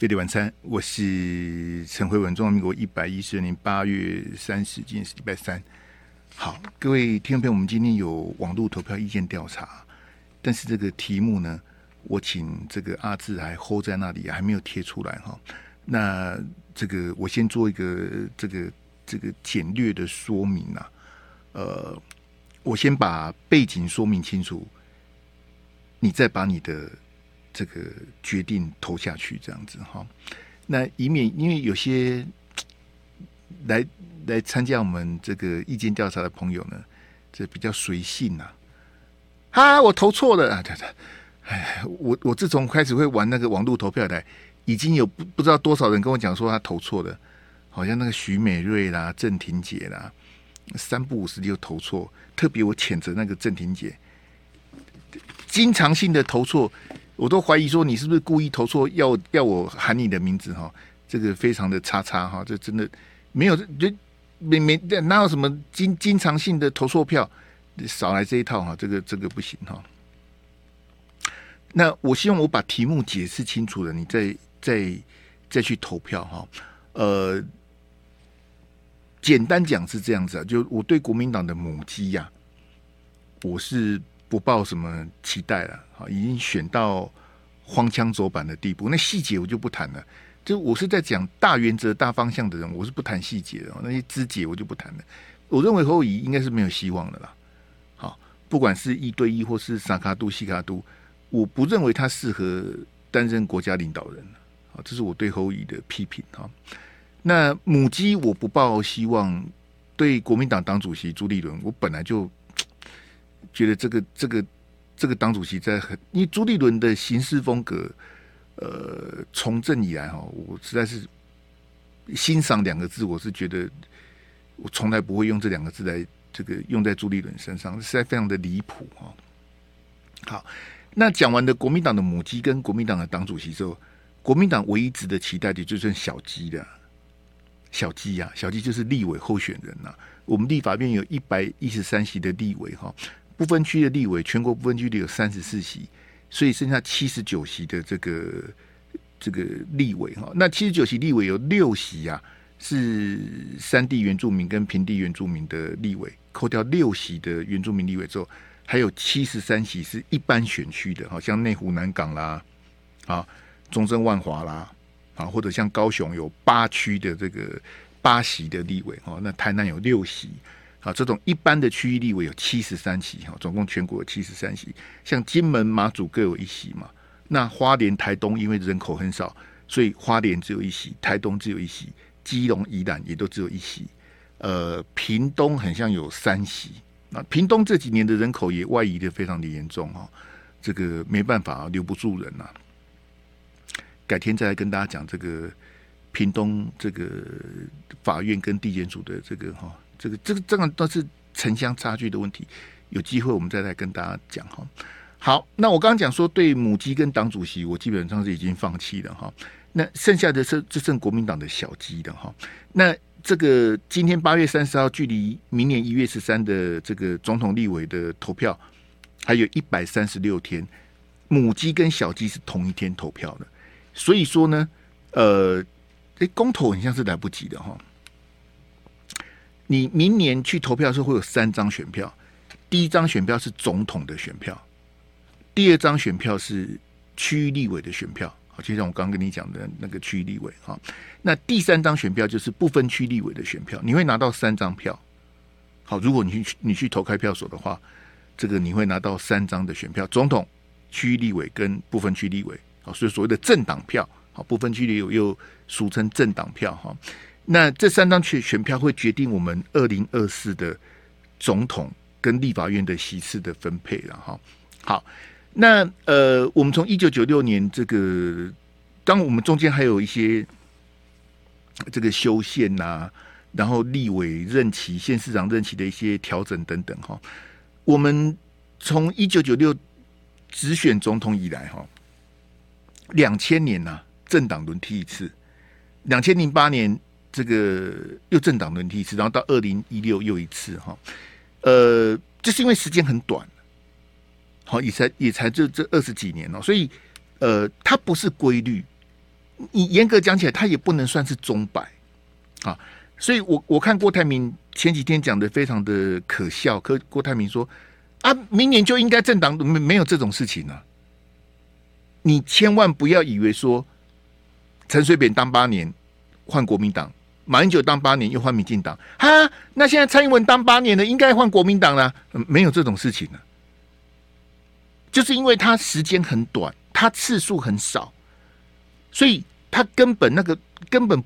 飞碟晚餐，我是陈慧文，中华民国一百一十二年八月三十，今天是礼拜三。好，各位听众朋友，我们今天有网络投票意见调查，但是这个题目呢，我请这个阿志还 hold 在那里，还没有贴出来哈。那这个我先做一个这个这个简略的说明啊，呃，我先把背景说明清楚，你再把你的。这个决定投下去这样子哈，那以免因为有些 来来参加我们这个意见调查的朋友呢，这比较随性呐，啊，我投错了。啊，对对，哎，我我自从开始会玩那个网络投票台，已经有不不知道多少人跟我讲说他投错了，好像那个许美瑞啦、郑婷姐啦，三不五时就投错，特别我谴责那个郑婷姐，经常性的投错。我都怀疑说你是不是故意投错，要要我喊你的名字哈？这个非常的叉叉哈，这真的没有，就没没哪有什么经经常性的投错票，少来这一套哈，这个这个不行哈。那我希望我把题目解释清楚了，你再再再去投票哈。呃，简单讲是这样子啊，就我对国民党的母鸡呀，我是。不抱什么期待了，好，已经选到荒腔走板的地步。那细节我就不谈了，就我是在讲大原则、大方向的人，我是不谈细节的。那些枝节我就不谈了。我认为侯友应该是没有希望的啦。好，不管是一对一或是萨卡都、西卡都，我不认为他适合担任国家领导人。好，这是我对侯友的批评。哈，那母鸡我不抱希望。对国民党党主席朱立伦，我本来就。觉得这个这个这个党主席在很，因为朱立伦的行事风格，呃，从政以来哈，我实在是欣赏两个字，我是觉得我从来不会用这两个字来这个用在朱立伦身上，实在非常的离谱哈。好，那讲完的国民党的母鸡跟国民党的党主席之后，国民党唯一值得期待的就剩小鸡了，小鸡呀，小鸡就是立委候选人呐。我们立法院有一百一十三席的立委哈。不分区的立委，全国不分区的有三十四席，所以剩下七十九席的这个这个立委哈。那七十九席立委有六席啊，是山地原住民跟平地原住民的立委，扣掉六席的原住民立委之后，还有七十三席是一般选区的，好像内湖南港啦，啊，中正万华啦，啊，或者像高雄有八区的这个八席的立委哈，那台南有六席。好，这种一般的区域立委有七十三席，哈，总共全国有七十三席。像金门、马祖各有一席嘛。那花莲、台东因为人口很少，所以花莲只有一席，台东只有一席，基隆、宜兰也都只有一席。呃，屏东很像有三席。那屏东这几年的人口也外移的非常的严重哈，这个没办法，啊留不住人呐。改天再来跟大家讲这个屏东这个法院跟地检署的这个哈。这个这个这个都是城乡差距的问题，有机会我们再来跟大家讲哈。好，那我刚刚讲说对母鸡跟党主席，我基本上是已经放弃了哈。那剩下的是只剩国民党的小鸡的哈。那这个今天八月三十号，距离明年一月十三的这个总统立委的投票，还有一百三十六天，母鸡跟小鸡是同一天投票的，所以说呢，呃，哎，公投很像是来不及的哈。你明年去投票的时候会有三张选票，第一张选票是总统的选票，第二张选票是区域立委的选票，好，就像我刚刚跟你讲的那个区域立委哈，那第三张选票就是不分区立委的选票，你会拿到三张票。好，如果你去你去投开票所的话，这个你会拿到三张的选票，总统、区立委跟不分区立委，好，所以所谓的政党票，好，不分区立委又俗称政党票哈。那这三张选选票会决定我们二零二四的总统跟立法院的席次的分配了哈。好，那呃，我们从一九九六年这个，当我们中间还有一些这个修宪呐、然后立委任期、县市长任期的一些调整等等哈。我们从一九九六直选总统以来哈，两千年呐，政党轮替一次，两千零八年。这个又政党轮替一次，然后到二零一六又一次哈，呃，就是因为时间很短，好，也才也才这这二十几年哦，所以呃，它不是规律。你严格讲起来，他也不能算是钟摆啊。所以我我看郭台铭前几天讲的非常的可笑，可郭台铭说啊，明年就应该政党没没有这种事情啊。你千万不要以为说陈水扁当八年换国民党，马英九当八年又换民进党，哈，那现在蔡英文当八年了，应该换国民党了，没有这种事情呢。就是因为他时间很短，他次数很少，所以他根本那个根本。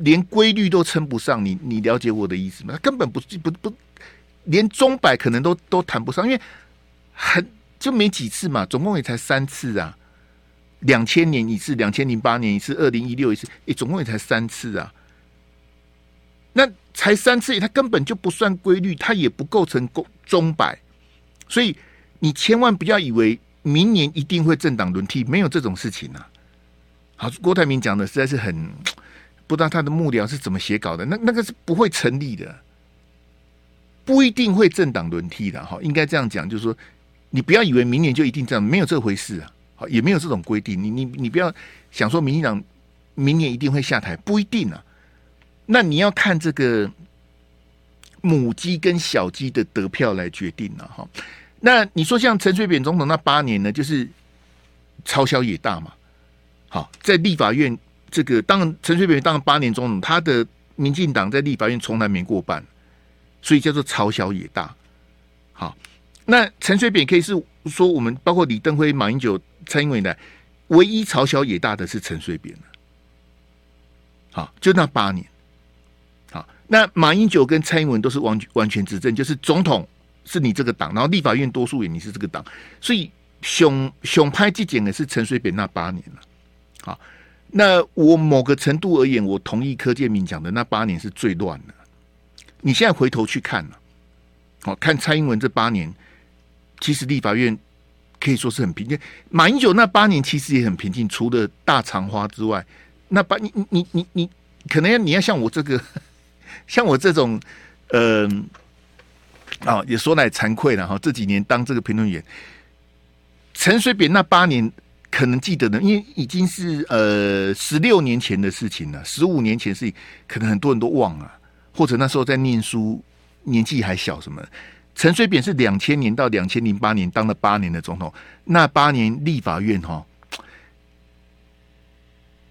连规律都称不上，你你了解我的意思吗？他根本不不不，连钟摆可能都都谈不上，因为很就没几次嘛，总共也才三次啊，两千年一次，两千零八年一次，二零一六一次，诶，总共也才三次啊，那才三次，它根本就不算规律，它也不构成公钟摆，所以你千万不要以为明年一定会政党轮替，没有这种事情啊。好，郭台铭讲的实在是很。不知道他的幕僚是怎么写稿的，那那个是不会成立的，不一定会政党轮替的哈。应该这样讲，就是说，你不要以为明年就一定这样，没有这回事啊，好，也没有这种规定。你你你不要想说民进党明年一定会下台，不一定啊。那你要看这个母鸡跟小鸡的得票来决定了哈。那你说像陈水扁总统那八年呢，就是朝小野大嘛，好，在立法院。这个当，陈水扁当了八年总统，他的民进党在立法院从来没过半，所以叫做朝小野大。好，那陈水扁可以是说，我们包括李登辉、马英九、蔡英文的唯一朝小野大的是陈水扁了。好，就那八年。那马英九跟蔡英文都是完完全执政，就是总统是你这个党，然后立法院多数也你是这个党，所以熊熊拍纪检的是陈水扁那八年了。好。那我某个程度而言，我同意柯建铭讲的，那八年是最乱的。你现在回头去看了，好看蔡英文这八年，其实立法院可以说是很平静。马英九那八年其实也很平静，除了大长花之外，那八你你你你你可能要你要像我这个，像我这种，嗯、啊，也说来惭愧了哈。这几年当这个评论员，陈水扁那八年。可能记得的，因为已经是呃十六年前的事情了，十五年前的事情，可能很多人都忘了，或者那时候在念书，年纪还小什么。陈水扁是两千年到两千零八年当了八年的总统，那八年立法院哈，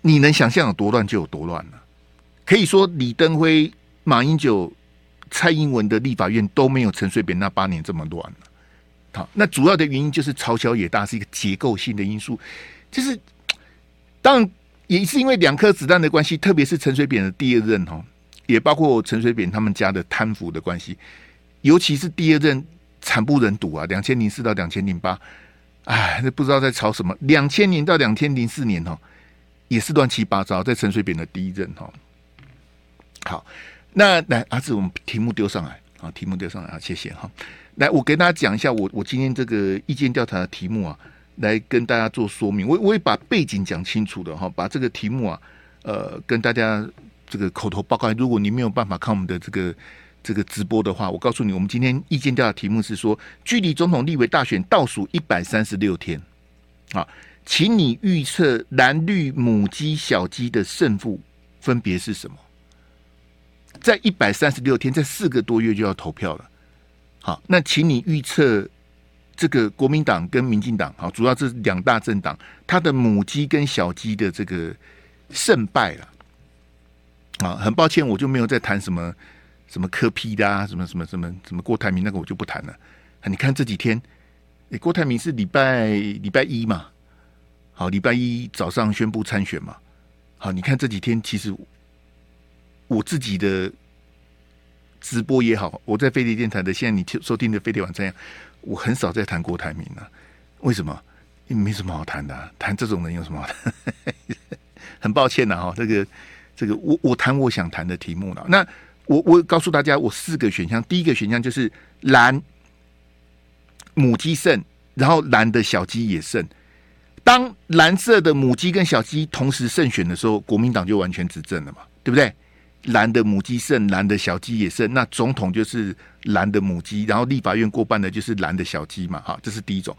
你能想象有多乱就有多乱了。可以说李登辉、马英九、蔡英文的立法院都没有陈水扁那八年这么乱。好，那主要的原因就是朝小野大是一个结构性的因素，就是当也是因为两颗子弹的关系，特别是陈水扁的第二任哈，也包括陈水扁他们家的贪腐的关系，尤其是第二任惨不忍睹啊，两千零四到两千零八，哎，那不知道在吵什么，两千年到两千零四年哈，也是乱七八糟，在陈水扁的第一任哈。好，那来阿志，我们题目丢上来，啊，题目丢上来啊，谢谢哈。来，我给大家讲一下我我今天这个意见调查的题目啊，来跟大家做说明。我我也把背景讲清楚的哈，把这个题目啊，呃，跟大家这个口头报告。如果你没有办法看我们的这个这个直播的话，我告诉你，我们今天意见调查题目是说，距离总统立委大选倒数一百三十六天，啊，请你预测蓝绿母鸡小鸡的胜负分别是什么？在一百三十六天，在四个多月就要投票了。好，那请你预测这个国民党跟民进党，好，主要这两大政党，它的母鸡跟小鸡的这个胜败了。啊，很抱歉，我就没有在谈什么什么柯 P 的啊，什么什么什么什么郭台铭那个，我就不谈了。你看这几天，欸、郭台铭是礼拜礼拜一嘛，好，礼拜一早上宣布参选嘛，好，你看这几天，其实我自己的。直播也好，我在飞碟电台的，现在你收听的飞碟网站，我很少在谈郭台铭了。为什么？因为没什么好谈的，谈这种人有什么好谈？很抱歉呐，哈，这个这个，我我谈我想谈的题目了。那我我告诉大家，我四个选项，第一个选项就是蓝母鸡胜，然后蓝的小鸡也胜。当蓝色的母鸡跟小鸡同时胜选的时候，国民党就完全执政了嘛，对不对？蓝的母鸡胜，蓝的小鸡也胜，那总统就是蓝的母鸡，然后立法院过半的就是蓝的小鸡嘛，哈，这是第一种。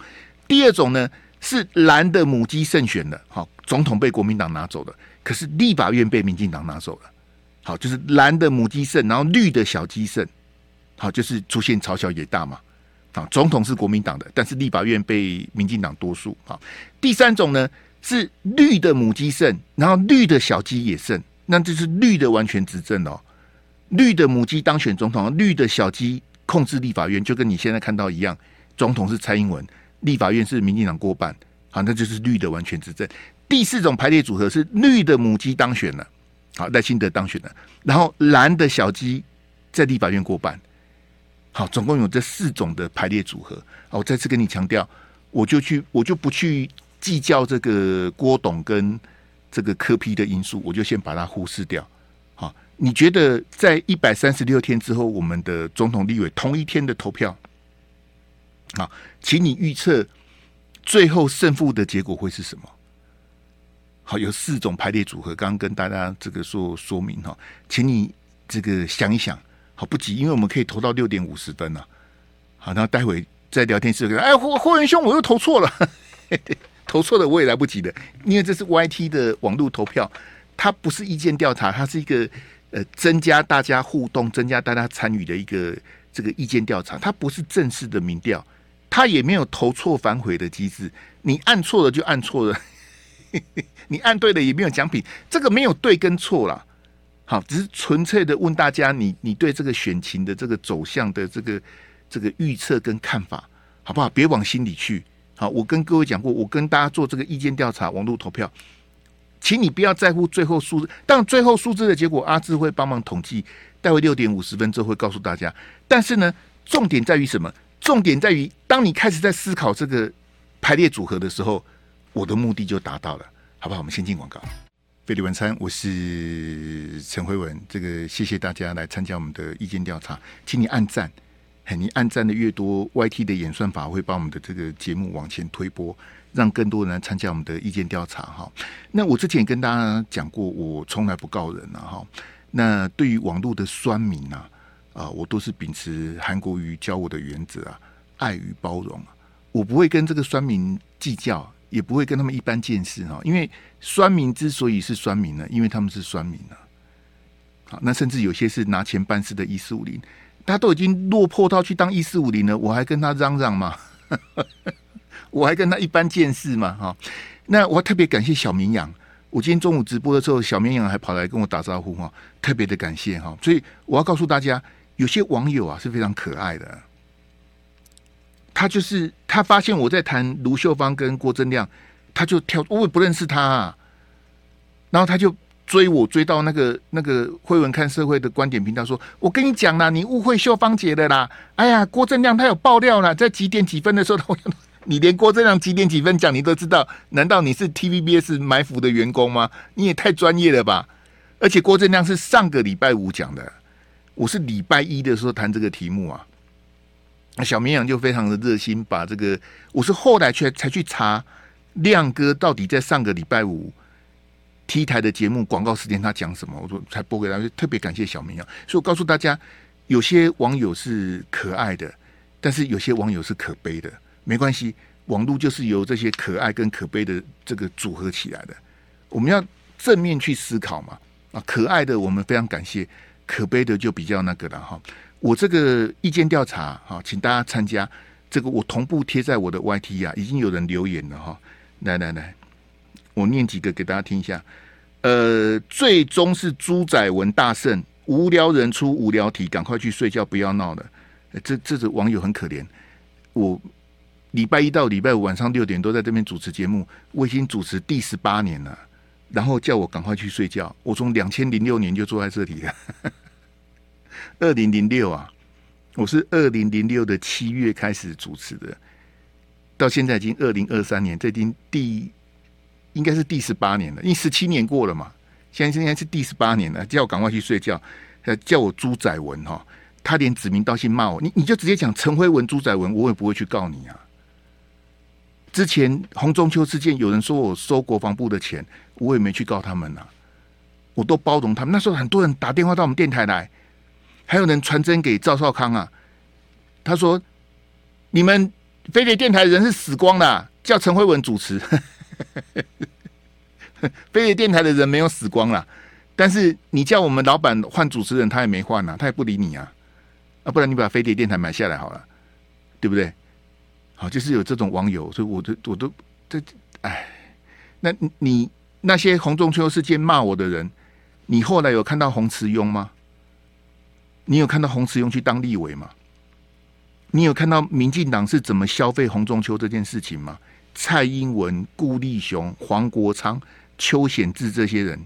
第二种呢是蓝的母鸡胜选的，好，总统被国民党拿走了，可是立法院被民进党拿走了。好，就是蓝的母鸡胜，然后绿的小鸡胜。好，就是出现朝小也大嘛。啊，总统是国民党的，但是立法院被民进党多数。好，第三种呢是绿的母鸡胜，然后绿的小鸡也胜，那这是绿的完全执政哦。绿的母鸡当选总统，绿的小鸡控制立法院，就跟你现在看到一样，总统是蔡英文，立法院是民进党过半。好，那就是绿的完全执政。第四种排列组合是绿的母鸡当选了。好，赖清德当选了，然后蓝的小鸡在立法院过半。好，总共有这四种的排列组合。好，我再次跟你强调，我就去，我就不去计较这个郭董跟这个科批的因素，我就先把它忽视掉。好，你觉得在一百三十六天之后，我们的总统、立委同一天的投票，好，请你预测最后胜负的结果会是什么？好，有四种排列组合，刚刚跟大家这个说说明哈，请你这个想一想，好不急，因为我们可以投到六点五十分了。好，那待会在聊天室哎霍霍元兄，我又投错了，投错了我也来不及的，因为这是 YT 的网络投票，它不是意见调查，它是一个呃增加大家互动、增加大家参与的一个这个意见调查，它不是正式的民调，它也没有投错反悔的机制，你按错了就按错了。你按对了也没有奖品，这个没有对跟错啦。好，只是纯粹的问大家，你你对这个选情的这个走向的这个这个预测跟看法，好不好？别往心里去。好，我跟各位讲过，我跟大家做这个意见调查，网络投票，请你不要在乎最后数字，但最后数字的结果，阿志会帮忙统计，待会六点五十分之后会告诉大家。但是呢，重点在于什么？重点在于，当你开始在思考这个排列组合的时候。我的目的就达到了，好不好？我们先进广告。费力晚餐，我是陈辉文。这个谢谢大家来参加我们的意见调查，请你按赞，你按赞的越多，YT 的演算法会把我们的这个节目往前推播，让更多人来参加我们的意见调查。哈，那我之前也跟大家讲过，我从来不告人啊。哈，那对于网络的酸民啊，啊，我都是秉持韩国瑜教我的原则啊，爱与包容，我不会跟这个酸民计较。也不会跟他们一般见识哈，因为酸民之所以是酸民呢，因为他们是酸民啊。好，那甚至有些是拿钱办事的一四五零，他都已经落魄到去当一四五零了，我还跟他嚷嚷吗？我还跟他一般见识吗？哈，那我特别感谢小绵羊，我今天中午直播的时候，小绵羊还跑来跟我打招呼哈，特别的感谢哈。所以我要告诉大家，有些网友啊是非常可爱的。他就是他发现我在谈卢秀芳跟郭正亮，他就跳，我也不认识他，啊，然后他就追我追到那个那个慧文看社会的观点频道，说：“我跟你讲啦，你误会秀芳姐的啦。”哎呀，郭正亮他有爆料了，在几点几分的时候，你连郭正亮几点几分讲你都知道？难道你是 TVBS 埋伏的员工吗？你也太专业了吧！而且郭正亮是上个礼拜五讲的，我是礼拜一的时候谈这个题目啊。小绵羊就非常的热心，把这个我是后来去才去查亮哥到底在上个礼拜五 T 台的节目广告时间他讲什么，我说才播给他，就特别感谢小明啊。所以我告诉大家，有些网友是可爱的，但是有些网友是可悲的。没关系，网络就是由这些可爱跟可悲的这个组合起来的。我们要正面去思考嘛。啊，可爱的我们非常感谢，可悲的就比较那个了哈。我这个意见调查，哈，请大家参加。这个我同步贴在我的 YT 啊，已经有人留言了哈。来来来，我念几个给大家听一下。呃，最终是朱载文大胜，无聊人出无聊题，赶快去睡觉，不要闹了。这这个网友很可怜。我礼拜一到礼拜五晚上六点都在这边主持节目，我已经主持第十八年了，然后叫我赶快去睡觉。我从两千零六年就坐在这里了。二零零六啊，我是二零零六的七月开始主持的，到现在已经二零二三年，这已经第应该是第十八年了，因为十七年过了嘛，现在应该是第十八年了，叫我赶快去睡觉，叫我朱载文哈，他连指名道姓骂我，你你就直接讲陈辉文、朱载文，我也不会去告你啊。之前洪中秋事件，有人说我收国防部的钱，我也没去告他们呐、我都包容他们。那时候很多人打电话到我们电台来。还有人传真给赵少康啊，他说：“你们飞碟电台人是死光了，叫陈慧文主持。飞碟电台的人没有死光了，但是你叫我们老板换主持人，他也没换啊，他也不理你啊。啊，不然你把飞碟电台买下来好了，对不对？好，就是有这种网友，所以我都我都这哎，那你那些洪仲丘事件骂我的人，你后来有看到洪慈庸吗？你有看到洪慈庸去当立委吗？你有看到民进党是怎么消费洪仲丘这件事情吗？蔡英文、顾立雄、黄国昌、邱显志这些人，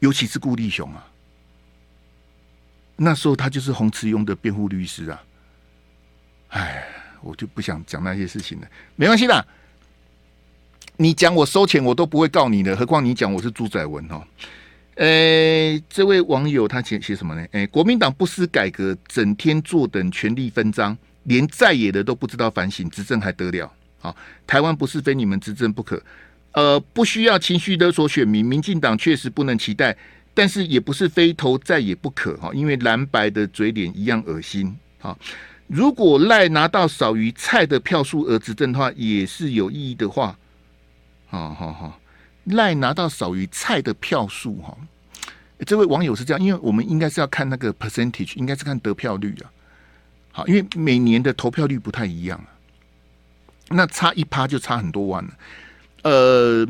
尤其是顾立雄啊。那时候他就是洪慈庸的辩护律师啊，哎，我就不想讲那些事情了，没关系啦。你讲我收钱，我都不会告你的，何况你讲我是朱载文哦。呃，这位网友他写写什么呢？哎，国民党不思改革，整天坐等权力分赃，连在野的都不知道反省，执政还得了？好，台湾不是非你们执政不可，呃，不需要情绪勒索选民，民进党确实不能期待。但是也不是非投再也不可哈，因为蓝白的嘴脸一样恶心啊！如果赖拿到少于蔡的票数而执政的话，也是有意义的话，好好好，赖拿到少于蔡的票数哈，这位网友是这样，因为我们应该是要看那个 percentage，应该是看得票率啊。好，因为每年的投票率不太一样啊，那差一趴就差很多万了，呃。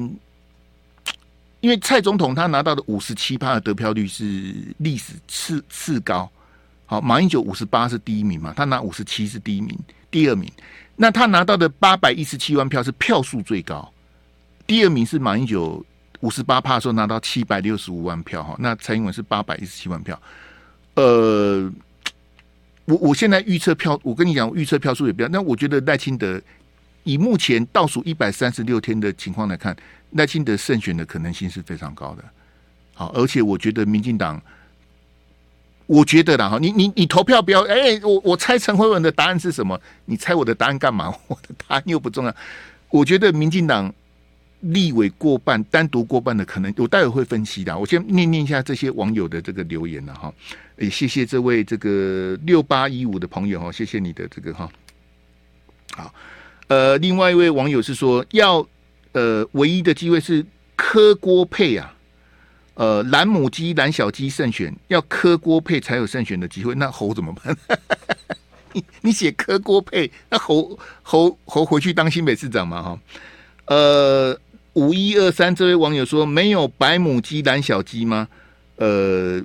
因为蔡总统他拿到的五十七趴的得票率是历史次次高，好，马英九五十八是第一名嘛，他拿五十七是第一名，第二名，那他拿到的八百一十七万票是票数最高，第二名是马英九五十八趴的时候拿到七百六十五万票。哈，那蔡英文是八百一十七万票，呃，我我现在预测票，我跟你讲，预测票数也不一样，那我觉得赖清德以目前倒数一百三十六天的情况来看。赖清德胜选的可能性是非常高的，好，而且我觉得民进党，我觉得啦哈，你你你投票不要，哎、我我猜陈慧文的答案是什么？你猜我的答案干嘛？我的答案又不重要。我觉得民进党立委过半，单独过半的可能，我待会会分析的。我先念念一下这些网友的这个留言了哈，也谢谢这位这个六八一五的朋友哈，谢谢你的这个哈。好，呃，另外一位网友是说要。呃，唯一的机会是柯郭配啊，呃，蓝母鸡、蓝小鸡胜选，要柯郭配才有胜选的机会。那侯怎么办？你你写柯郭配，那侯侯侯回去当新北市长嘛？哈，呃，五一二三这位网友说没有白母鸡、蓝小鸡吗？呃，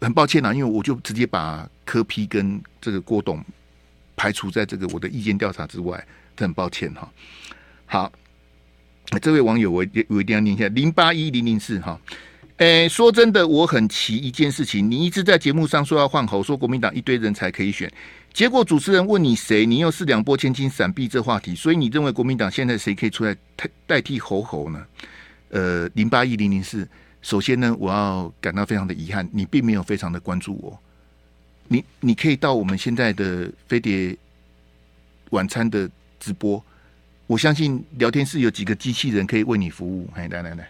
很抱歉啊，因为我就直接把柯批跟这个郭董排除在这个我的意见调查之外，很抱歉哈。好。这位网友，我我一定要念一下零八一零零四哈。诶，说真的，我很奇一件事情，你一直在节目上说要换侯，说国民党一堆人才可以选，结果主持人问你谁，你又是两拨千金闪避这话题，所以你认为国民党现在谁可以出来代代替侯侯呢？呃，零八一零零四，首先呢，我要感到非常的遗憾，你并没有非常的关注我，你你可以到我们现在的飞碟晚餐的直播。我相信聊天室有几个机器人可以为你服务。哎，来来来，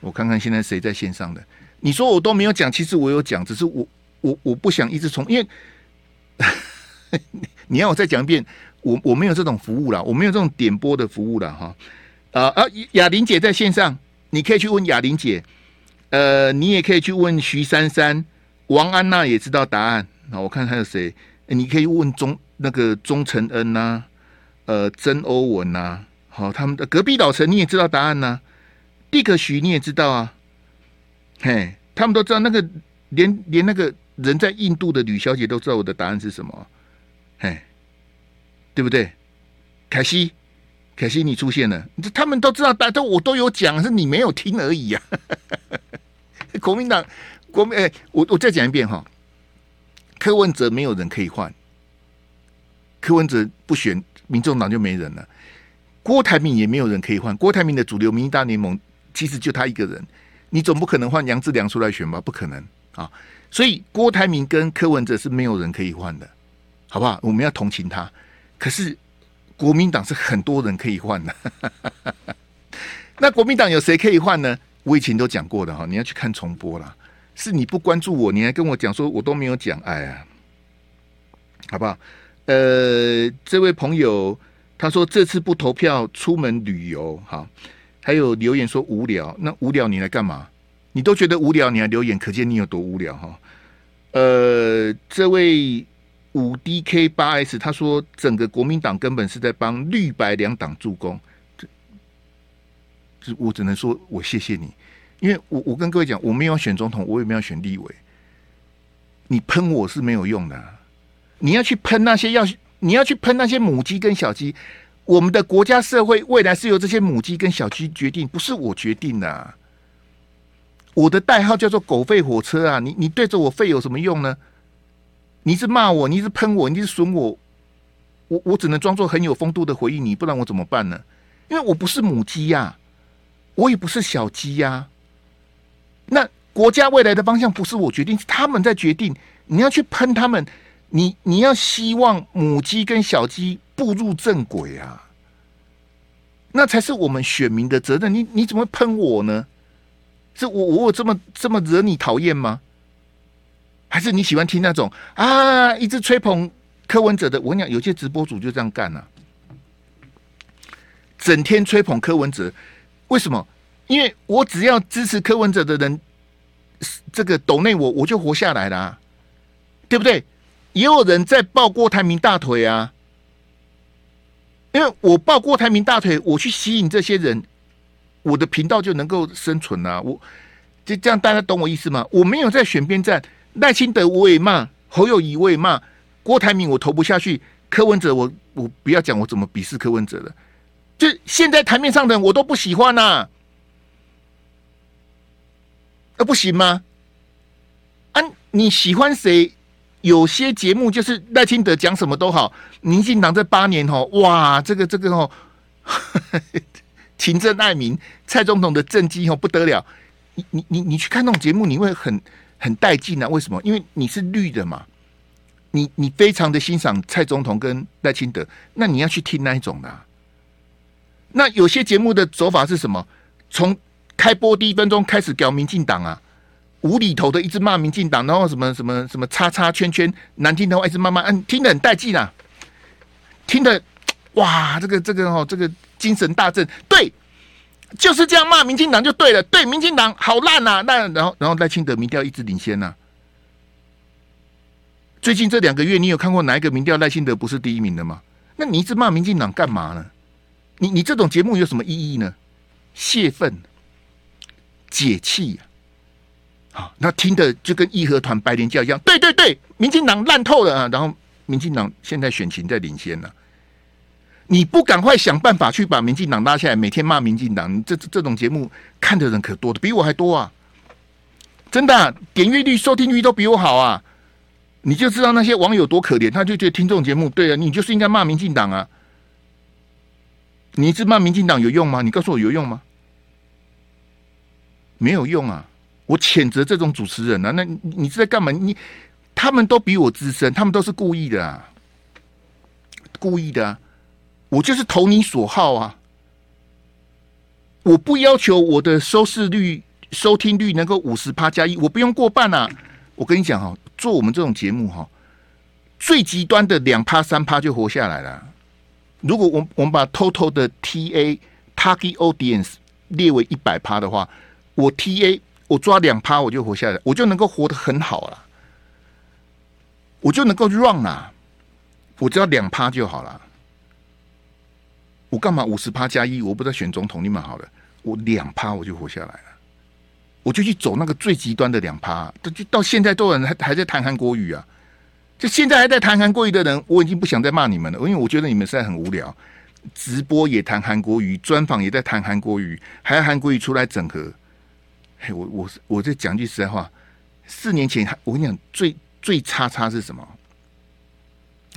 我看看现在谁在线上的。你说我都没有讲，其实我有讲，只是我我我不想一直重，因为 你要我再讲一遍，我我没有这种服务啦，我没有这种点播的服务啦。哈。啊啊，雅玲姐在线上，你可以去问雅玲姐。呃，你也可以去问徐珊珊、王安娜也知道答案。那我看还有谁？你可以问钟那个钟承恩呐、呃，曾欧文呐、好，他们的隔壁老陈你也知道答案呐、蒂克许你也知道啊，嘿，他们都知道那个连连那个人在印度的吕小姐都知道我的答案是什么，嘿，对不对？凯西，凯西你出现了，他们都知道答案，都我都有讲，是你没有听而已呀、啊。国民党国民，哎，我我再讲一遍哈，柯文哲没有人可以换，柯文哲不选。民众党就没人了，郭台铭也没有人可以换。郭台铭的主流民意大联盟其实就他一个人，你总不可能换杨志良出来选吧？不可能啊！所以郭台铭跟柯文哲是没有人可以换的，好不好？我们要同情他。可是国民党是很多人可以换的，那国民党有谁可以换呢？我以前都讲过的哈，你要去看重播啦。是你不关注我，你还跟我讲说我都没有讲，哎呀，好不好？呃，这位朋友他说这次不投票出门旅游，哈，还有留言说无聊，那无聊你来干嘛？你都觉得无聊，你还留言，可见你有多无聊哈。呃，这位五 DK 八 S 他说整个国民党根本是在帮绿白两党助攻，这，这我只能说我谢谢你，因为我我跟各位讲，我没有选总统，我也没有选立委。你喷我是没有用的，你要去喷那些要，你要去喷那些母鸡跟小鸡。我们的国家社会未来是由这些母鸡跟小鸡决定，不是我决定的。我的代号叫做“狗吠火车”啊，你你对着我吠有什么用呢？你是骂我，你是喷我，你是损我，我我只能装作很有风度的回应你，不然我怎么办呢？因为我不是母鸡呀，我也不是小鸡呀，那。国家未来的方向不是我决定，他们在决定。你要去喷他们，你你要希望母鸡跟小鸡步入正轨啊，那才是我们选民的责任。你你怎么喷我呢？是我我有这么这么惹你讨厌吗？还是你喜欢听那种啊一直吹捧柯文哲的？我跟你讲，有些直播主就这样干啊，整天吹捧柯文哲。为什么？因为我只要支持柯文哲的人。这个抖内我我就活下来了，对不对？也有人在抱郭台铭大腿啊，因为我抱郭台铭大腿，我去吸引这些人，我的频道就能够生存啊。我就这样，大家懂我意思吗？我没有在选边站，赖清德我也骂，侯友谊我也骂，郭台铭我投不下去，柯文哲我我不要讲我怎么鄙视柯文哲了，就现在台面上的人我都不喜欢呐，那不行吗？啊，你喜欢谁？有些节目就是赖清德讲什么都好。民进党这八年哦，哇，这个这个哦，勤政爱民，蔡总统的政绩哦不得了。你你你你去看那种节目，你会很很带劲啊？为什么？因为你是绿的嘛。你你非常的欣赏蔡总统跟赖清德，那你要去听那一种的。那有些节目的走法是什么？从开播第一分钟开始搞民进党啊，无厘头的一直骂民进党，然后什么什么什么叉叉圈圈，难听的话一直骂骂，嗯，听得很带劲啊，听得哇，这个这个哦，这个精神大振，对，就是这样骂民进党就对了，对，民进党好烂呐，那然后然后赖清德民调一直领先呐、啊，最近这两个月你有看过哪一个民调赖清德不是第一名的吗？那你一直骂民进党干嘛呢？你你这种节目有什么意义呢？泄愤。解气，好，那听的就跟义和团白莲教一样。对对对，民进党烂透了啊！然后民进党现在选情在领先呢，你不赶快想办法去把民进党拉下来，每天骂民进党，这这种节目看的人可多的，比我还多啊！真的，点阅率、收听率都比我好啊！你就知道那些网友多可怜，他就觉得听众节目，对啊，你就是应该骂民进党啊！你一直骂民进党有用吗？你告诉我有用吗？没有用啊！我谴责这种主持人啊！那你是在干嘛？你他们都比我资深，他们都是故意的啊！故意的啊！我就是投你所好啊！我不要求我的收视率、收听率能够五十趴加一，我不用过半啊！我跟你讲哈，做我们这种节目哈，最极端的两趴三趴就活下来了。如果我我们把 total 的 TA target audience 列为一百趴的话。我 T A 我抓两趴我就活下来，我就能够活得很好了，我就能够 run 啦，我只要两趴就好了。我干嘛五十趴加一？我不知道选总统你们好了，我两趴我就活下来了，我就去走那个最极端的两趴。就到现在都有人还还在谈韩国语啊，就现在还在谈韩国语的人，我已经不想再骂你们了，因为我觉得你们实在很无聊。直播也谈韩国语，专访也在谈韩国语，还要韩国语出来整合。我我我这讲句实在话，四年前我跟你讲最最叉叉是什么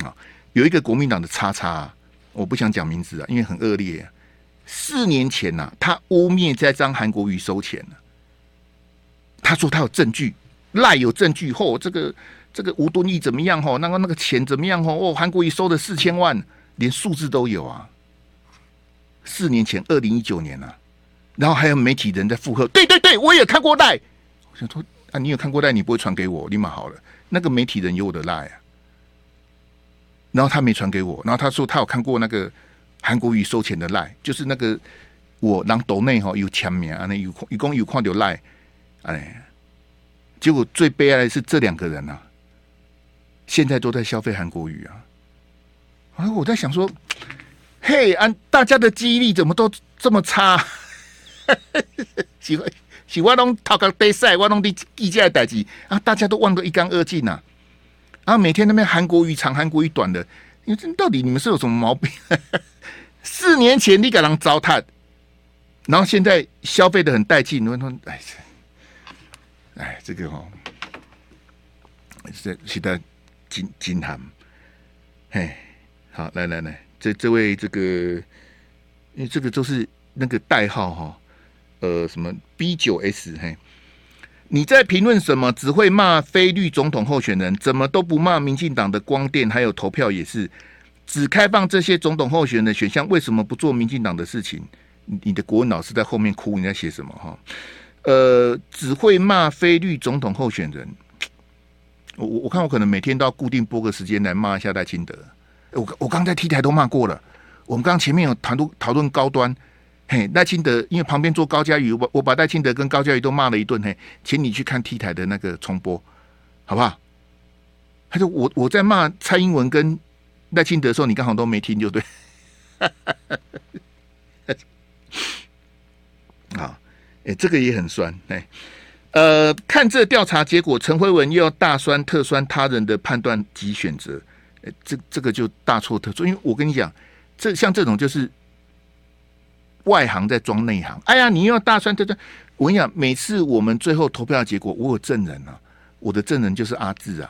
啊？有一个国民党的叉叉，我不想讲名字啊，因为很恶劣。四年前呐、他污蔑在张韩国瑜收钱了，他说他有证据，赖有证据，嚯、这个这个吴敦义怎么样？嚯，那个那个钱怎么样？嚯，哦，韩国瑜收了四千万，连数字都有啊。四年前，二零一九年呐、然后还有媒体人在附和，对对对，我也看过赖。我想说啊，你有看过赖，你不会传给我，立马好了。那个媒体人有我的赖啊。然后他没传给我，然后他说他有看过那个韩国瑜收钱的赖，就是那个我让抖内哈有签名啊，那有一共有看到赖，哎，结果最悲哀的是这两个人啊，现在都在消费韩国瑜啊，啊，我在想说，嘿，啊，大家的记忆力怎么都这么差？喜欢喜欢弄讨个杯赛，我弄的记者的代志啊，大家都忘得一干二净呐。啊，每天那边韩国语长，韩国语短的，你这到底你们是有什么毛病？四年前你敢让糟蹋，然后现在消费的很带劲，你们说，哎，哎，这个哦，这现在金金韩，嘿，好，来来来，这这位这个，因为这个都是那个代号哈、呃，什么 B 九 S 嘿。你在评论什么？只会骂非绿总统候选人，怎么都不骂民进党的光电，还有投票也是只开放这些总统候选人的选项，为什么不做民进党的事情？你的国文老师在后面哭，你在写什么？哈，呃，只会骂非绿总统候选人。我我我看我可能每天都要固定拨个时间来骂一下赖清德。我我刚在 T 台都骂过了，我们刚刚前面有谈论讨论高端。嘿，赖清德，因为旁边坐高嘉瑜，我我把赖清德跟高嘉瑜都骂了一顿。嘿，请你去看 T 台的那个重播，好不好？他说我我在骂蔡英文跟赖清德的时候，你刚好都没听，就对。好，哎，这个也很酸。哎，呃，看这调查结果，陈辉文又要大酸特酸他人的判断及选择，哎，这这个就大错特错。因为我跟你讲，这像这种就是。外行在装内行，哎呀，你又要大酸特酸。我跟你讲，每次我们最后投票的结果，我有证人啊，我的证人就是阿志啊。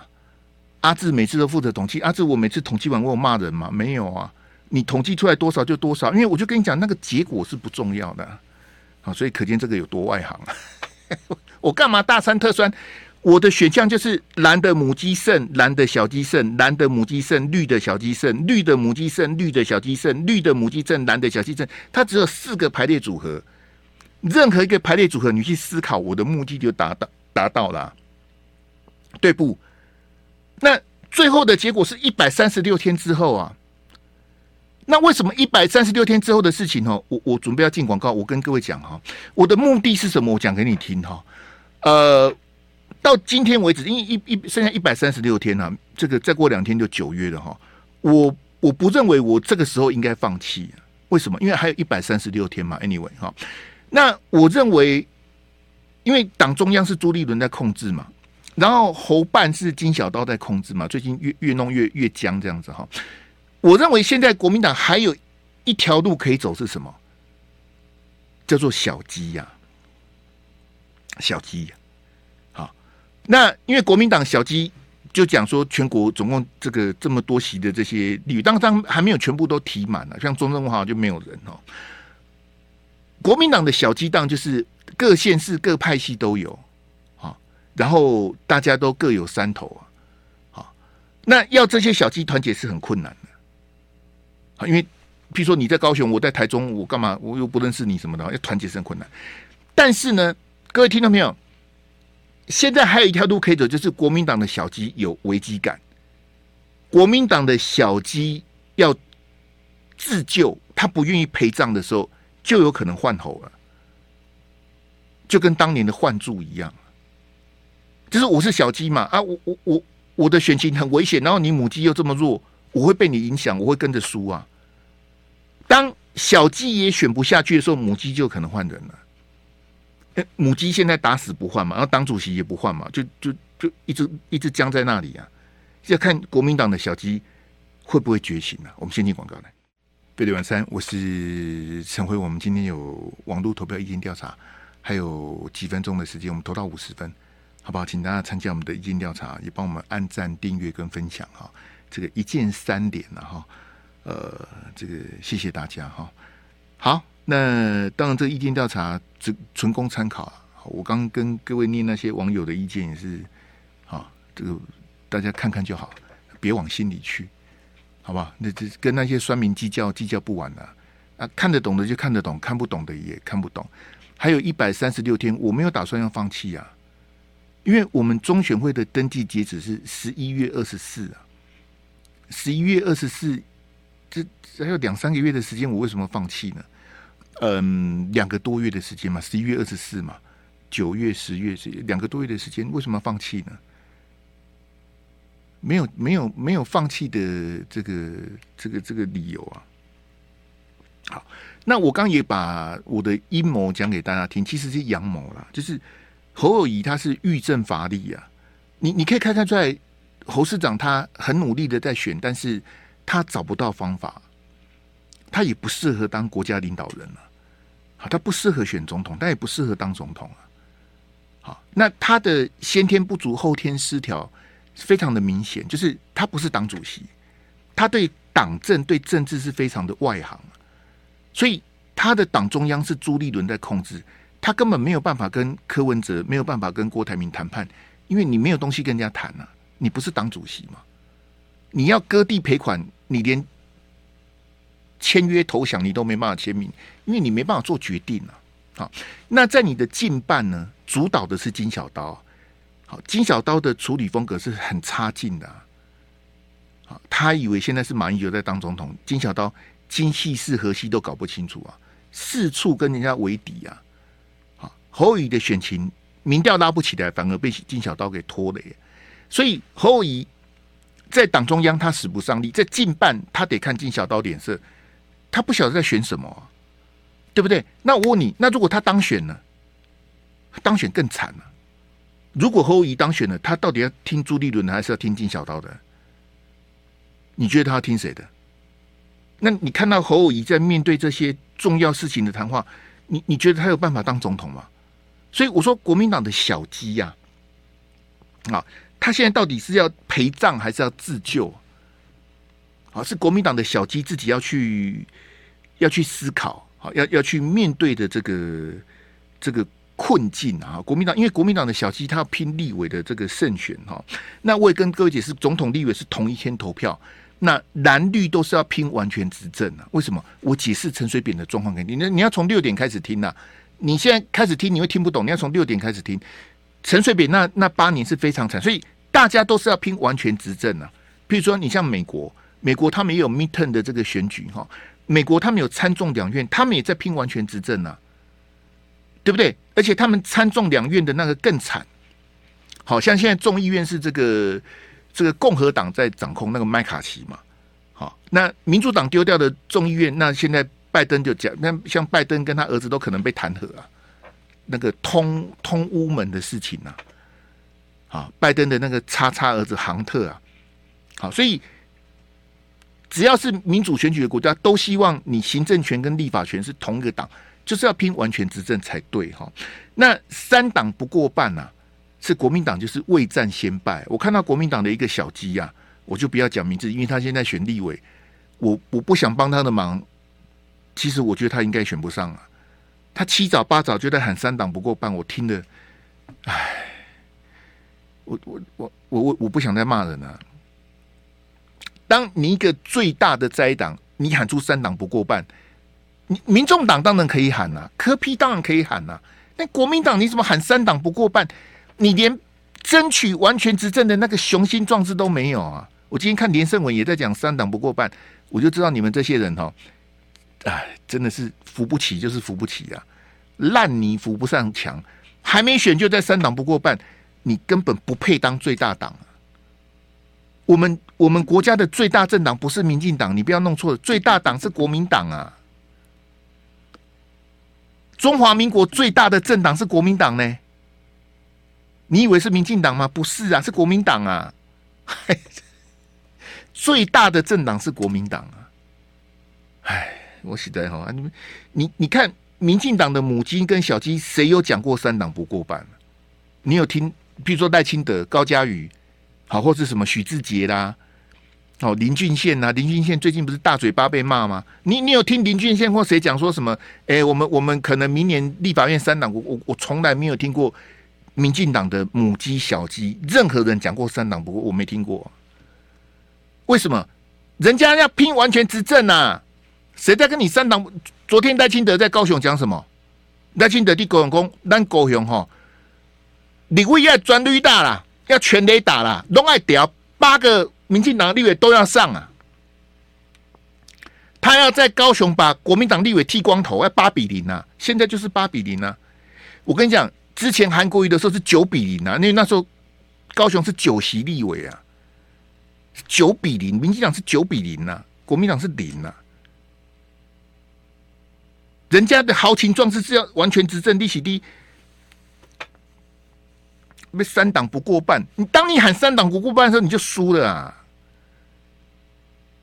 阿志每次都负责统计，阿志我每次统计完，我有骂人吗？没有啊，你统计出来多少就多少，因为我就跟你讲，那个结果是不重要的。好，所以可见这个有多外行啊。我干嘛大酸特酸？我的选项就是蓝的母鸡胜，蓝的小鸡胜，蓝的母鸡胜，绿的小鸡胜，绿的母鸡胜，绿的小鸡胜，绿的母鸡胜，蓝的小鸡胜。它只有四个排列组合，任何一个排列组合，你去思考，我的目的就达到达到了，对不？那最后的结果是一百三十六天之后啊。那为什么一百三十六天之后的事情哦？我我准备要进广告，我跟各位讲哈，我的目的是什么？我讲给你听哈，呃。到今天为止，因为一一剩下一百三十六天了，这个再过两天就九月了哈。我我不认为我这个时候应该放弃，为什么？因为还有一百三十六天嘛。Anyway 哈，那我认为，因为党中央是朱立伦在控制嘛，然后侯办是金小刀在控制嘛，最近越越弄越越僵这样子哈。我认为现在国民党还有一条路可以走是什么？叫做小鸡呀，小鸡呀。那因为国民党小鸡就讲说，全国总共这个这么多席的这些立委，当当还没有全部都提满了，像中正文化就没有人哦。国民党的小鸡档就是各县市各派系都有，好，然后大家都各有山头啊，好，那要这些小鸡团结是很困难的，啊，因为譬如说你在高雄，我在台中，我干嘛我又不认识你什么的，要团结是很困难。但是呢，各位听到没有？现在还有一条路可以走，就是国民党的小鸡有危机感，国民党的小鸡要自救，他不愿意陪葬的时候，就有可能换侯了，就跟当年的换柱一样。就是我是小鸡嘛，啊，我我我我的选情很危险，然后你母鸡又这么弱，我会被你影响，我会跟着输啊。当小鸡也选不下去的时候，母鸡就可能换人了。母鸡现在打死不换嘛，然后党主席也不换嘛，就就就一直一直僵在那里啊。要看国民党的小鸡会不会觉醒啊。我们先进广告来。贝对晚餐，我是陈辉。我们今天有网络投票意见调查，还有几分钟的时间，我们投到五十分，好不好？请大家参加我们的意见调查，也帮我们按赞、订阅跟分享哈。这个一键三连了哈。呃，这个谢谢大家哈。好。那当然，这个意见调查只纯供参考啊。我刚跟各位念那些网友的意见也是，啊，这个大家看看就好，别往心里去，好吧？那这跟那些酸民计较，计较不完的啊！看得懂的就看得懂，看不懂的也看不懂。还有一百三十六天，我没有打算要放弃啊，因为我们中选会的登记截止是十一月二十四啊，十一月二十四，这还有两三个月的时间，我为什么放弃呢？嗯，两个多月的时间嘛，十一月二十四嘛，九月、十月是两个多月的时间，为什么要放弃呢？没有，没有，没有放弃的这个、这个、这个理由啊。好，那我刚也把我的阴谋讲给大家听，其实是阳谋啦，就是侯友谊他是欲振乏力啊。你你可以看看出来，侯市长他很努力的在选，但是他找不到方法，他也不适合当国家领导人了。好，他不适合选总统，但也不适合当总统啊。好，那他的先天不足，后天失调，非常的明显，就是他不是党主席，他对党政对政治是非常的外行。所以他的党中央是朱立伦在控制，他根本没有办法跟柯文哲，没有办法跟郭台铭谈判，因为你没有东西跟人家谈啊，你不是党主席嘛，你要割地赔款，你连签约投降你都没办法签名，因为你没办法做决定啊。好，那在你的近半呢，主导的是金小刀，好，金小刀的处理风格是很差劲的啊，好，他以为现在是马英九在当总统，金小刀。精细是河西都搞不清楚啊，四处跟人家为敌啊！好，侯友宜的选情民调拉不起来，反而被金小刀给拖了耶。所以侯友宜在党中央他使不上力，在近半他得看金小刀脸色，他不晓得在选什么，对不对？那我问你，那如果他当选了，当选更惨了，如果侯友宜当选了，他到底要听朱立伦的，还是要听金小刀的？你觉得他要听谁的？那你看到侯友宜在面对这些重要事情的谈话，你你觉得他有办法当总统吗？所以我说国民党的小鸡呀，啊，他现在到底是要陪葬还是要自救？啊，是国民党的小鸡自己要去要去思考，好，要要去面对的这个这个困境啊！国民党因为国民党的小鸡他要拼立委的这个胜选哈，那我也跟各位解释，总统立委是同一天投票。那蓝绿都是要拼完全执政啊？为什么？我解释陈水扁的状况给你。那你要从六点开始听呐、啊。你现在开始听，你会听不懂。你要从六点开始听。陈水扁那那八年是非常惨，所以大家都是要拼完全执政啊。譬如说，你像美国，美国他们也有 midterm 的这个选举哈。美国他们有参众两院，他们也在拼完全执政啊，对不对？而且他们参众两院的那个更惨。好像现在众议院是这个。这个共和党在掌控那个麦卡锡嘛，好，那民主党丢掉的众议院，那现在拜登就讲，那像拜登跟他儿子都可能被弹劾啊，那个通通乌门的事情啊，啊，拜登的那个叉叉儿子杭特啊，好，所以只要是民主选举的国家，都希望你行政权跟立法权是同一个党，就是要拼完全执政才对哈。那三党不过半呐、啊。是国民党就是未战先败。我看到国民党的一个小鸡呀、啊，我就不要讲名字，因为他现在选立委，我我不想帮他的忙。其实我觉得他应该选不上啊。他七早八早就在喊三党不过半，我听的，唉，我我我我我我不想再骂人了。当你一个最大的在党，你喊出三党不过半，你民众党当然可以喊呐、啊，柯 P 当然可以喊呐、那国民党你怎么喊三党不过半？你连争取完全执政的那个雄心壮志都没有啊！我今天看连胜文也在讲三党不过半，我就知道你们这些人哈，哎，真的是扶不起就是扶不起啊！烂泥扶不上墙，还没选就在三党不过半，你根本不配当最大党啊！我们我们国家的最大政党不是民进党，你不要弄错了，最大党是国民党啊！中华民国最大的政党是国民党呢。你以为是民进党吗？不是啊，是国民党啊！最大的政党是国民党啊！哎，我实在哈，你们，你你看，民进党的母鸡跟小鸡，谁有讲过三党不过半？你有听？比如说赖清德、高嘉瑜，好，或是什么许志杰啦，哦，林俊宪呐，林俊宪最近不是大嘴巴被骂吗？你你有听林俊宪或谁讲说什么？哎、我们我们可能明年立法院三党，我我我从来没有听过。民进党的母鸡、小鸡，任何人讲过三党不过，我没听过。为什么？人家要拼完全执政啊！谁在跟你三党？昨天赖清德在高雄讲什么？赖清德的高雄讲，咱高雄哈，立委要专绿打啦，要全垒打啦，拢爱屌八个民进党立委都要上啊。他要在高雄把国民党立委剃光头，要八比零啊！现在就是八比零啊！我跟你讲，之前韩国瑜的时候是九比零啊，因为那时候高雄是九席立委啊，九比零，民进党是九比零啊，国民党是零啊。人家的豪情壮志是要完全执政，利息低，被三党不过半。你当你喊三党不过半的时候，你就输了啊！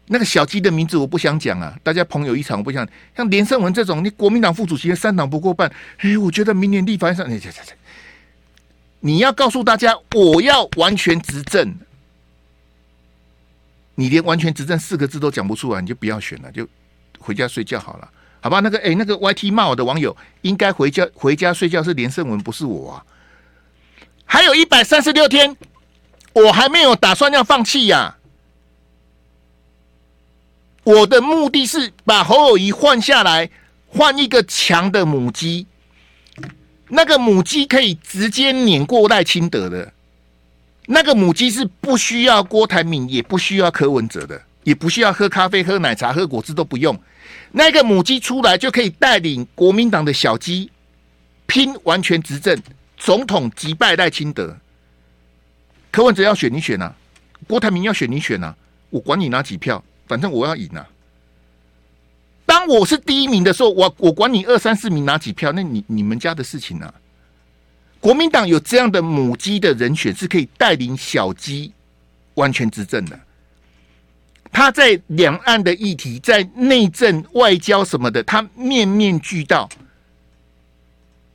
那个小鸡的名字我不想讲啊，大家朋友一场，我不想像连胜文这种，你国民党副主席的三党不过半，哎，我觉得明年立法上，你你要告诉大家，我要完全执政，你连完全执政四个字都讲不出来，你就不要选了，就回家睡觉好了。好吧，那个哎，那个 YT 骂我的网友应该回家回家睡觉，是连胜文，不是我啊。还有一百三十六天，我还没有打算要放弃呀、我的目的是把侯友谊换下来，换一个强的母鸡，那个母鸡可以直接碾过赖清德的，那个母鸡是不需要郭台铭，也不需要柯文哲的，也不需要喝咖啡、喝奶茶、喝果汁都不用。那个母鸡出来就可以带领国民党的小鸡拼完全执政，总统击败赖清德。柯文哲要选你选啊，郭台铭要选你选啊，我管你拿几票，反正我要赢啊。当我是第一名的时候，我我管你二三四名拿几票，那你你们家的事情啊。国民党有这样的母鸡的人选，是可以带领小鸡完全执政的。他在两岸的议题，在内政、外交什么的，他面面俱到。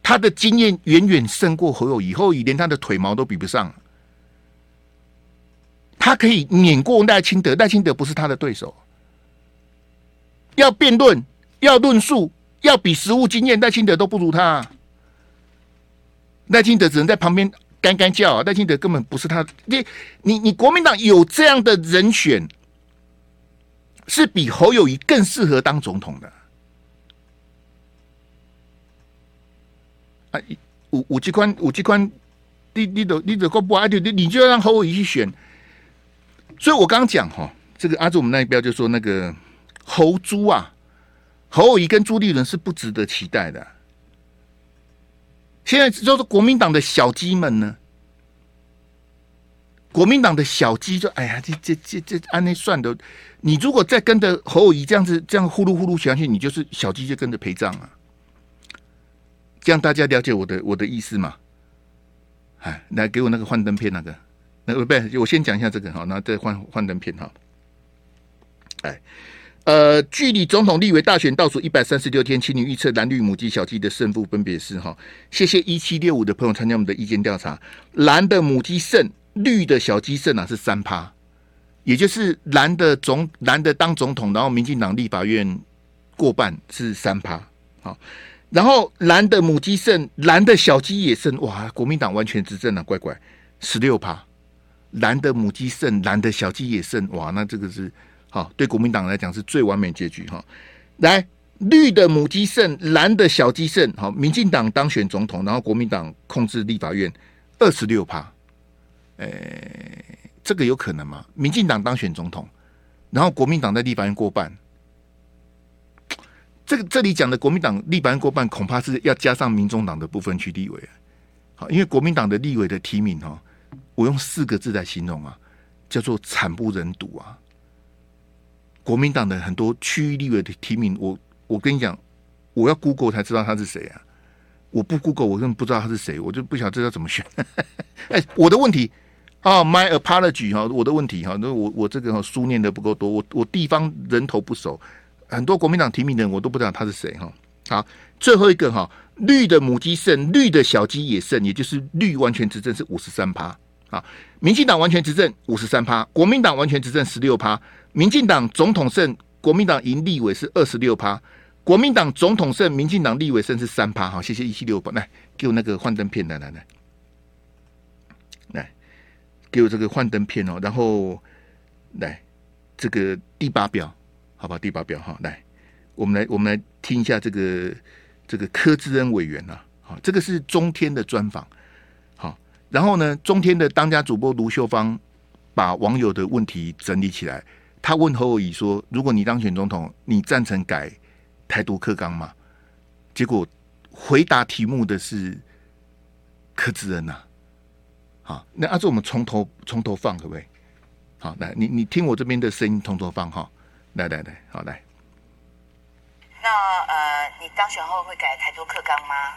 他的经验远远胜过侯友宜，侯友宜连他的腿毛都比不上。他可以碾过赖清德，赖清德不是他的对手。要辩论，要论述，要比实务经验，赖清德都不如他。赖清德只能在旁边干干叫，赖清德根本不是他。你你你，国民党有这样的人选。是比侯友宜更适合当总统的啊！五五机关五机关，你你都你的国不爱你你就要让侯友宜去选。所以我刚讲哈，这个阿祖我们那一标就说那个侯猪啊，侯友宜跟朱立伦是不值得期待的。现在就是国民党的小鸡们呢。国民党的小鸡就哎呀，这这这这按那算的，你如果再跟着侯友宜这样子这样呼噜呼噜下去，你就是小鸡就跟着陪葬啊。这样大家了解我的我的意思吗？哎，来给我那个幻灯片那个，那个不对，我先讲一下这个哈，那再换幻灯片哈。哎，呃，距离总统立委大选倒数一百三十六天，请你预测蓝绿母鸡小鸡的胜负分别是哈。谢谢一七六五的朋友参加我们的意见调查，蓝的母鸡胜。绿的小鸡胜啊是三趴，也就是蓝的总蓝的当总统，然后民进党立法院过半是三趴，好，然后蓝的母鸡胜，蓝的小鸡也胜，哇，国民党完全执政了，乖乖，十六趴，蓝的母鸡胜，蓝的小鸡也胜，哇，那这个是好，对国民党来讲是最完美结局哈。来，绿的母鸡胜，蓝的小鸡胜，好，民进党当选总统，然后国民党控制立法院二十六趴。诶、这个有可能吗？民进党当选总统，然后国民党在立法院过半，这个这里讲的国民党立法院过半，恐怕是要加上民众党的部分区立委啊。好，因为国民党的立委的提名哈，我用四个字来形容啊，叫做惨不忍睹啊。国民党的很多区域立委的提名，我我跟你讲，我要 Google 才知道他是谁啊，我不 Google 我根本不知道他是谁，我就不晓得这要怎么选。哎，我的问题。啊、，My apology 哈，我的问题哈，那我我这个书念的不够多，我我地方人头不熟，很多国民党提名人我都不知道他是谁哈。好，最后一个哈，绿的母鸡胜，绿的小鸡也胜，也就是绿完全执政是五十三趴啊，民进党完全执政五十三趴，国民党完全执政十六趴，民进党总统胜，国民党赢立委是二十六趴，国民党总统胜，民进党立委胜是三趴。好，谢谢一七六八，来给我那个幻灯片，来来来。来给我这个幻灯片哦，然后来这个第八表，好吧，第八标哈，来，我们来我们来听一下这个这个柯志恩委员啊，好，这个是中天的专访，好，然后呢，中天的当家主播卢秀芳把网友的问题整理起来。他问侯友宜说：“如果你当选总统，你赞成改台独课纲吗？”结果回答题目的是柯志恩呐。好，那阿志，我们从头从头放可不可以？好，来，你你听我这边的声音，从头放哈。来来来，好来。那呃，你当选后会改台独课纲吗？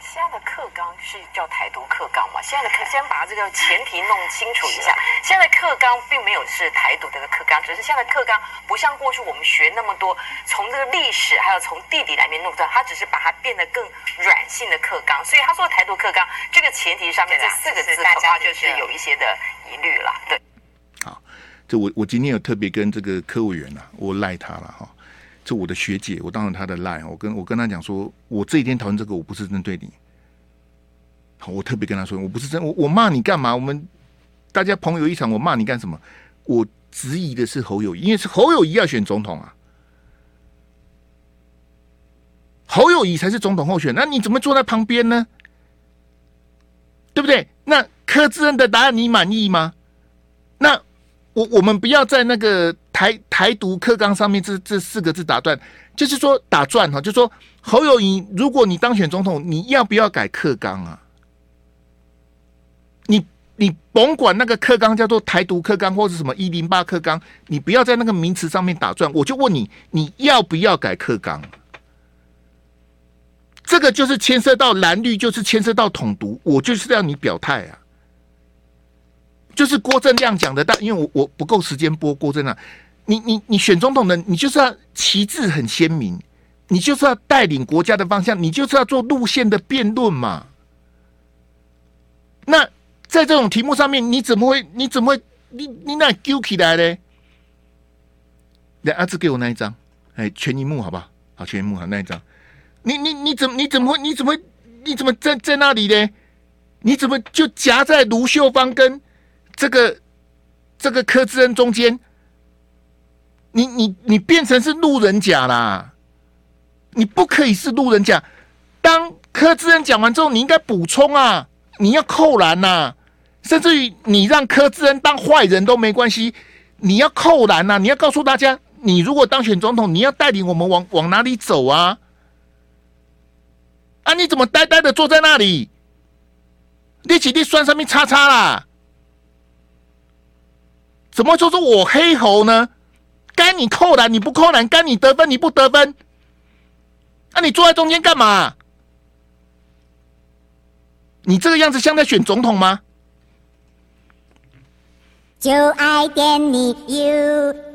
现在的课纲是叫台独课纲嘛？现在的课先把这个前提弄清楚一下。现在的课纲并没有是台独的课纲，只是现在的课纲不像过去我们学那么多，从这个历史还有从地理来面弄出来，它只是把它变得更软性的课纲。所以他说台独课纲这个前提上面这四个字大家就是有一些的疑虑了。对，好，这我我今天有特别跟这个柯委员啊，我赖他了哈。这我的学姐，我当了他的赖，我跟我跟他讲说，我这一天讨论这个，我不是针对你。好，我特别跟他说，我不是真我我骂你干嘛？我们大家朋友一场，我骂你干什么？我质疑的是侯友谊，因为是侯友谊要选总统啊，侯友谊才是总统候选，那你怎么坐在旁边呢？对不对？那柯志恩的答案你满意吗？我我们不要在那个。台台独课纲上面这这四个字打断，就是说打转哈，就说侯友宜，如果你当选总统，你要不要改课纲啊？你你甭管那个课纲叫做台独课纲或者什么一零八课纲，你不要在那个名词上面打转。我就问你，你要不要改课纲？这个就是牵涉到蓝绿，就是牵涉到统独，我就是要你表态啊。就是郭正亮讲的，但因为我我不够时间播郭正亮。你你你选总统的，你就是要旗帜很鲜明，你就是要带领国家的方向，你就是要做路线的辩论嘛。那在这种题目上面，你怎么会？你怎么会？你你那丢起来嘞？来，阿志给我那一张，哎，全萤幕好不好？好，全萤幕好那一张。你你你怎么你怎么会？你怎么你怎么在在那里嘞？你怎么就夹在卢秀芳跟这个这个柯志恩中间？你你你变成是路人甲啦！你不可以是路人甲。当柯志恩讲完之后，你应该补充啊！你要扣篮呐、甚至于你让柯志恩当坏人都没关系。你要扣篮呐！你要告诉大家，你如果当选总统，你要带领我们往往哪里走啊？啊！你怎么呆呆的坐在那里？立起立算上面叉叉啦？怎么说是我黑猴呢？该你扣篮，你不扣篮；该你得分，你不得分。那、啊、你坐在中间干嘛？你这个样子像在选总统吗？就爱点你 UFO。